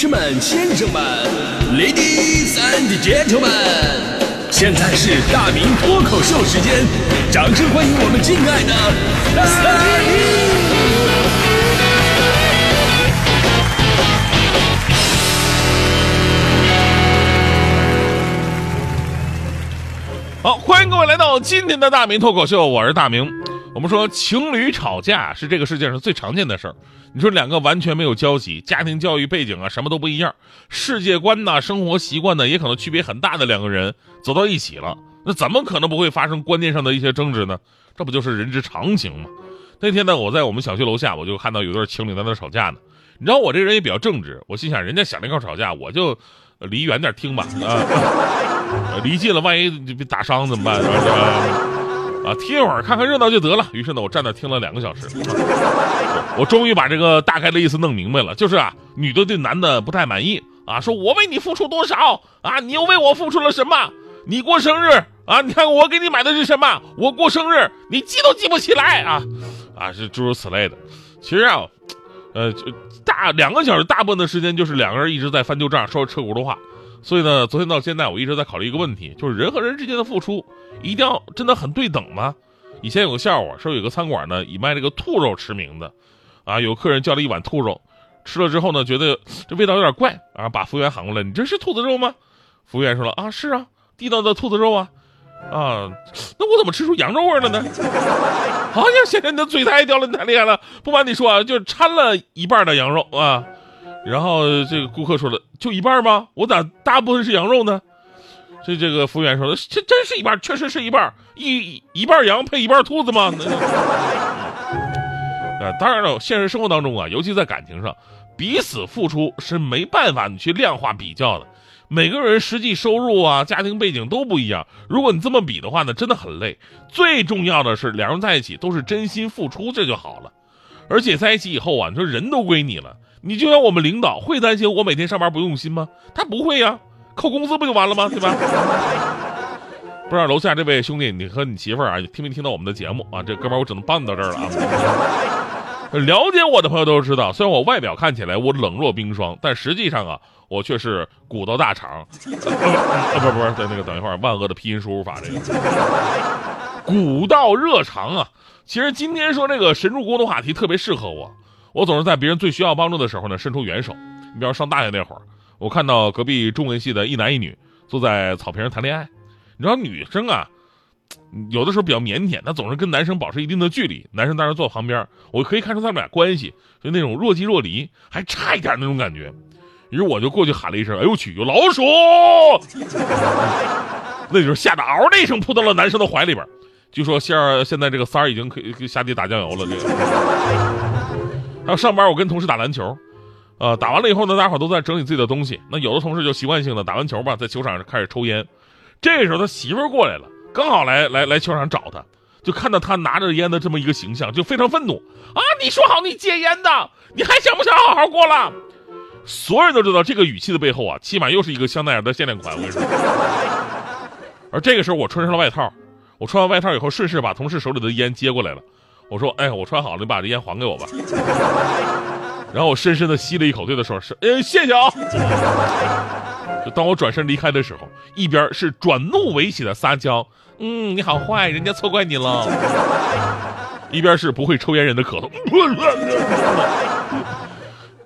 士们、先生们，Ladies and Gentlemen，现在是大明脱口秀时间，掌声欢迎我们敬爱的大明！好，欢迎各位来到今天的大明脱口秀，我是大明。我们说情侣吵架是这个世界上最常见的事儿。你说两个完全没有交集，家庭教育背景啊什么都不一样，世界观呐、生活习惯呢也可能区别很大的两个人走到一起了，那怎么可能不会发生观念上的一些争执呢？这不就是人之常情吗？那天呢，我在我们小区楼下，我就看到有对情侣在那吵架呢。你知道我这人也比较正直，我心想人家想那块吵架，我就离远点听吧啊，离近了万一被打伤怎么办？是吧？啊，听一会儿看看热闹就得了。于是呢，我站那听了两个小时，我终于把这个大概的意思弄明白了，就是啊，女的对男的不太满意啊，说我为你付出多少啊，你又为我付出了什么？你过生日啊，你看我给你买的是什么？我过生日你记都记不起来啊，啊，是诸如此类的。其实啊，呃，大两个小时大部分的时间就是两个人一直在翻旧账，说扯轱辘话。所以呢，昨天到现在我一直在考虑一个问题，就是人和人之间的付出一定要真的很对等吗？以前有个笑话，说有个餐馆呢以卖这个兔肉驰名的，啊，有客人叫了一碗兔肉，吃了之后呢，觉得这味道有点怪啊，把服务员喊过来，你这是兔子肉吗？服务员说了啊，是啊，地道的兔子肉啊，啊，那我怎么吃出羊肉味了呢？哎呀，现在你的嘴太刁了，你太厉害了，不瞒你说啊，就掺了一半的羊肉啊。然后这个顾客说了，就一半吗？我咋大部分是羊肉呢？这这个服务员说的，这真是一半，确实是一半，一一半羊配一半兔子吗？啊，当然了，现实生活当中啊，尤其在感情上，彼此付出是没办法你去量化比较的。每个人实际收入啊、家庭背景都不一样，如果你这么比的话呢，真的很累。最重要的是，两人在一起都是真心付出，这就好了。而且在一起以后啊，你说人都归你了。你就像我们领导会担心我每天上班不用心吗？他不会呀，扣工资不就完了吗？对吧？不知道楼下这位兄弟，你和你媳妇啊，听没听到我们的节目啊？这哥们我只能帮你到这儿了啊。了解我的朋友都知道，虽然我外表看起来我冷若冰霜，但实际上啊，我却是古道大肠。啊，不不是，在那个等一会儿，万恶的拼音输入法这个古道热肠啊。其实今天说这个神助攻的话题特别适合我。我总是在别人最需要帮助的时候呢，伸出援手。你比方上大学那会儿，我看到隔壁中文系的一男一女坐在草坪上谈恋爱。你知道女生啊，有的时候比较腼腆，她总是跟男生保持一定的距离。男生当然坐旁边，我可以看出他们俩关系就那种若即若离，还差一点那种感觉。于是我就过去喊了一声：“哎呦我去，有老鼠！” 那时候吓得嗷的一声扑到了男生的怀里边。据说现现在这个三儿已经可以下地打酱油了。这个。然后上班，我跟同事打篮球，呃，打完了以后呢，大伙都在整理自己的东西。那有的同事就习惯性的打完球吧，在球场上开始抽烟。这个时候他媳妇过来了，刚好来来来球场找他，就看到他拿着烟的这么一个形象，就非常愤怒啊！你说好你戒烟的，你还想不想好好过了？所有人都知道这个语气的背后啊，起码又是一个香奈儿的限量款。我跟你说。而这个时候我穿上了外套，我穿完外套以后，顺势把同事手里的烟接过来了。我说：“哎，我穿好了，你把这烟还给我吧。”然后我深深的吸了一口，对他说：“是，哎，谢谢啊。”就当我转身离开的时候，一边是转怒为喜的撒娇：“嗯，你好坏，人家错怪你了。”一边是不会抽烟人的咳嗽。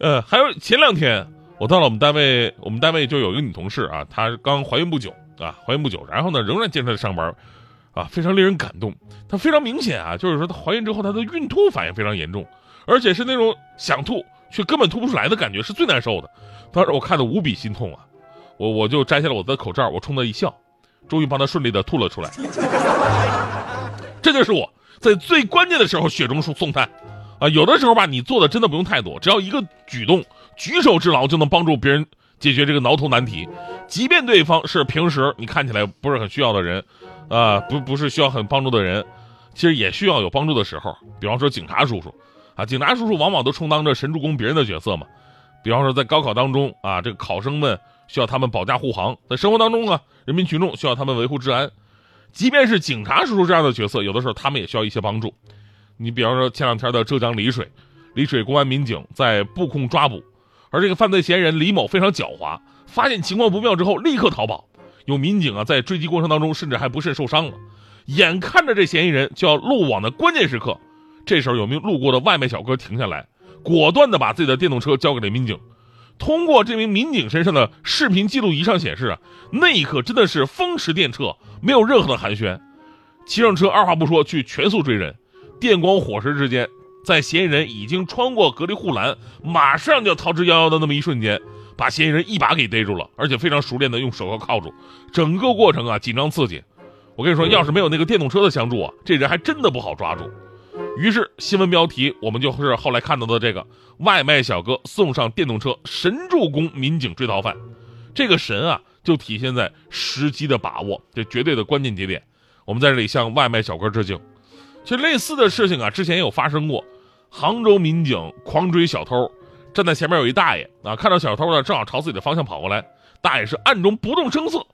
呃，还有前两天我到了我们单位，我们单位就有一个女同事啊，她刚怀孕不久啊，怀孕不久，然后呢，仍然坚持上班。啊，非常令人感动。她非常明显啊，就是说她怀孕之后，她的孕吐反应非常严重，而且是那种想吐却根本吐不出来的感觉，是最难受的。当时我看的无比心痛啊，我我就摘下了我的口罩，我冲她一笑，终于帮她顺利的吐了出来。这就是我在最关键的时候雪中送送炭啊！有的时候吧，你做的真的不用太多，只要一个举动，举手之劳就能帮助别人解决这个挠头难题，即便对方是平时你看起来不是很需要的人。啊，不不是需要很帮助的人，其实也需要有帮助的时候。比方说警察叔叔，啊，警察叔叔往往都充当着神助攻别人的角色嘛。比方说在高考当中啊，这个考生们需要他们保驾护航；在生活当中啊，人民群众需要他们维护治安。即便是警察叔叔这样的角色，有的时候他们也需要一些帮助。你比方说前两天的浙江丽水，丽水公安民警在布控抓捕，而这个犯罪嫌疑人李某非常狡猾，发现情况不妙之后立刻逃跑。有民警啊在追击过程当中，甚至还不慎受伤了。眼看着这嫌疑人就要落网的关键时刻，这时候有名路过的外卖小哥停下来，果断的把自己的电动车交给了民警。通过这名民警身上的视频记录仪上显示啊，那一刻真的是风驰电掣，没有任何的寒暄。骑上车，二话不说去全速追人，电光火石之间。在嫌疑人已经穿过隔离护栏，马上就要逃之夭夭的那么一瞬间，把嫌疑人一把给逮住了，而且非常熟练的用手铐铐住。整个过程啊，紧张刺激。我跟你说，要是没有那个电动车的相助啊，这人还真的不好抓住。于是新闻标题我们就是后来看到的这个外卖小哥送上电动车，神助攻民警追逃犯。这个神啊，就体现在时机的把握，这绝对的关键节点。我们在这里向外卖小哥致敬。其实类似的事情啊，之前也有发生过。杭州民警狂追小偷，站在前面有一大爷啊，看到小偷呢，正好朝自己的方向跑过来，大爷是暗中不动声色，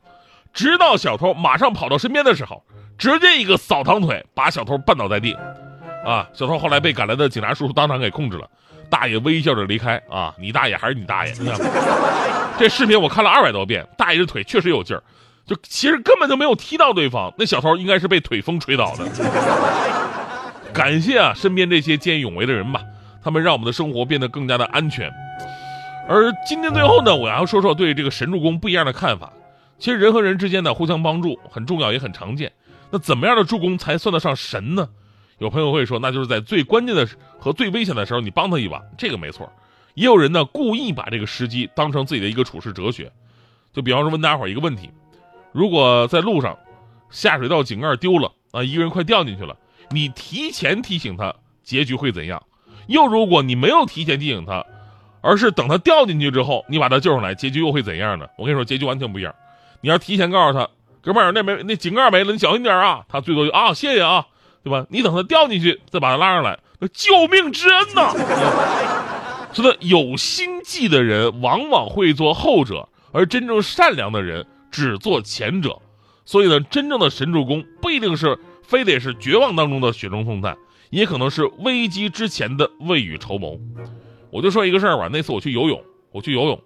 直到小偷马上跑到身边的时候，直接一个扫堂腿把小偷绊倒在地。啊，小偷后来被赶来的警察叔叔当场给控制了，大爷微笑着离开。啊，你大爷还是你大爷？这视频我看了二百多遍，大爷的腿确实有劲儿。就其实根本就没有踢到对方，那小偷应该是被腿风吹倒的。感谢啊，身边这些见义勇为的人吧，他们让我们的生活变得更加的安全。而今天最后呢，我要说说对这个神助攻不一样的看法。其实人和人之间呢，互相帮助很重要，也很常见。那怎么样的助攻才算得上神呢？有朋友会说，那就是在最关键的和最危险的时候，你帮他一把，这个没错。也有人呢，故意把这个时机当成自己的一个处事哲学。就比方说，问大家伙一个问题。如果在路上，下水道井盖丢了啊，一个人快掉进去了，你提前提醒他，结局会怎样？又如果你没有提前提醒他，而是等他掉进去之后，你把他救上来，结局又会怎样呢？我跟你说，结局完全不一样。你要提前告诉他，哥们儿，那没那井盖没了，你小心点啊。他最多就啊，谢谢啊，对吧？你等他掉进去，再把他拉上来，那救命之恩呐！真的，有心计的人往往会做后者，而真正善良的人。只做前者，所以呢，真正的神助攻不一定是非得是绝望当中的雪中送炭，也可能是危机之前的未雨绸缪。我就说一个事儿吧，那次我去游泳，我去游泳，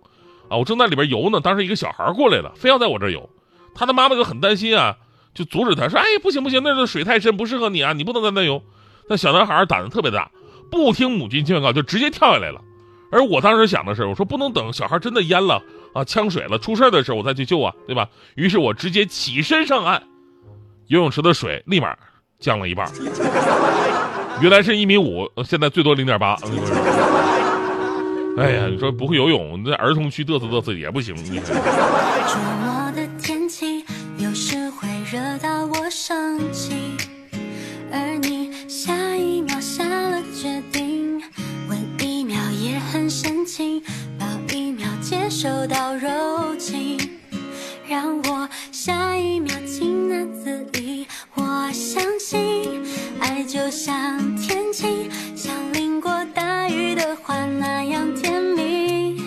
啊，我正在里边游呢，当时一个小孩过来了，非要在我这游，他的妈妈就很担心啊，就阻止他说：“哎，不行不行，那个水太深，不适合你啊，你不能在那游。”那小男孩胆子特别大，不听母亲劝告，就直接跳下来了。而我当时想的是，我说不能等小孩真的淹了。啊，呛水了，出事的时候我再去救啊，对吧？于是我直接起身上岸，游泳池的水立马降了一半，原来是一米五，现在最多零点八。哎呀，你说不会游泳，在儿童区嘚瑟嘚瑟也不行。而你受到柔情，让我下一秒情难自已。我相信，爱就像天晴，像淋过大雨的花那样甜蜜。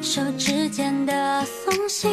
手指间的缝隙，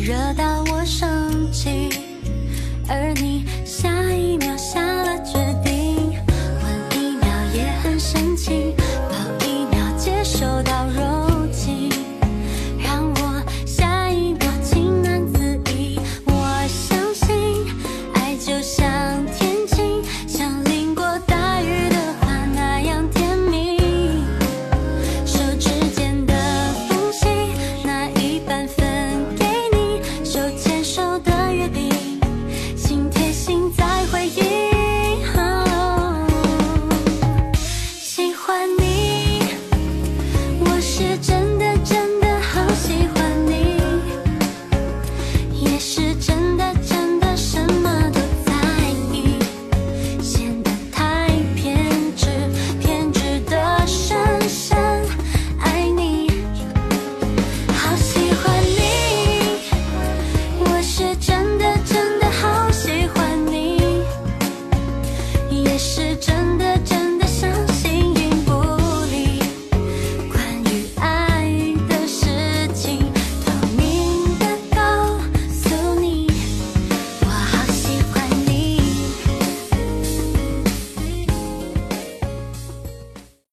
惹到我生气，而你下一秒。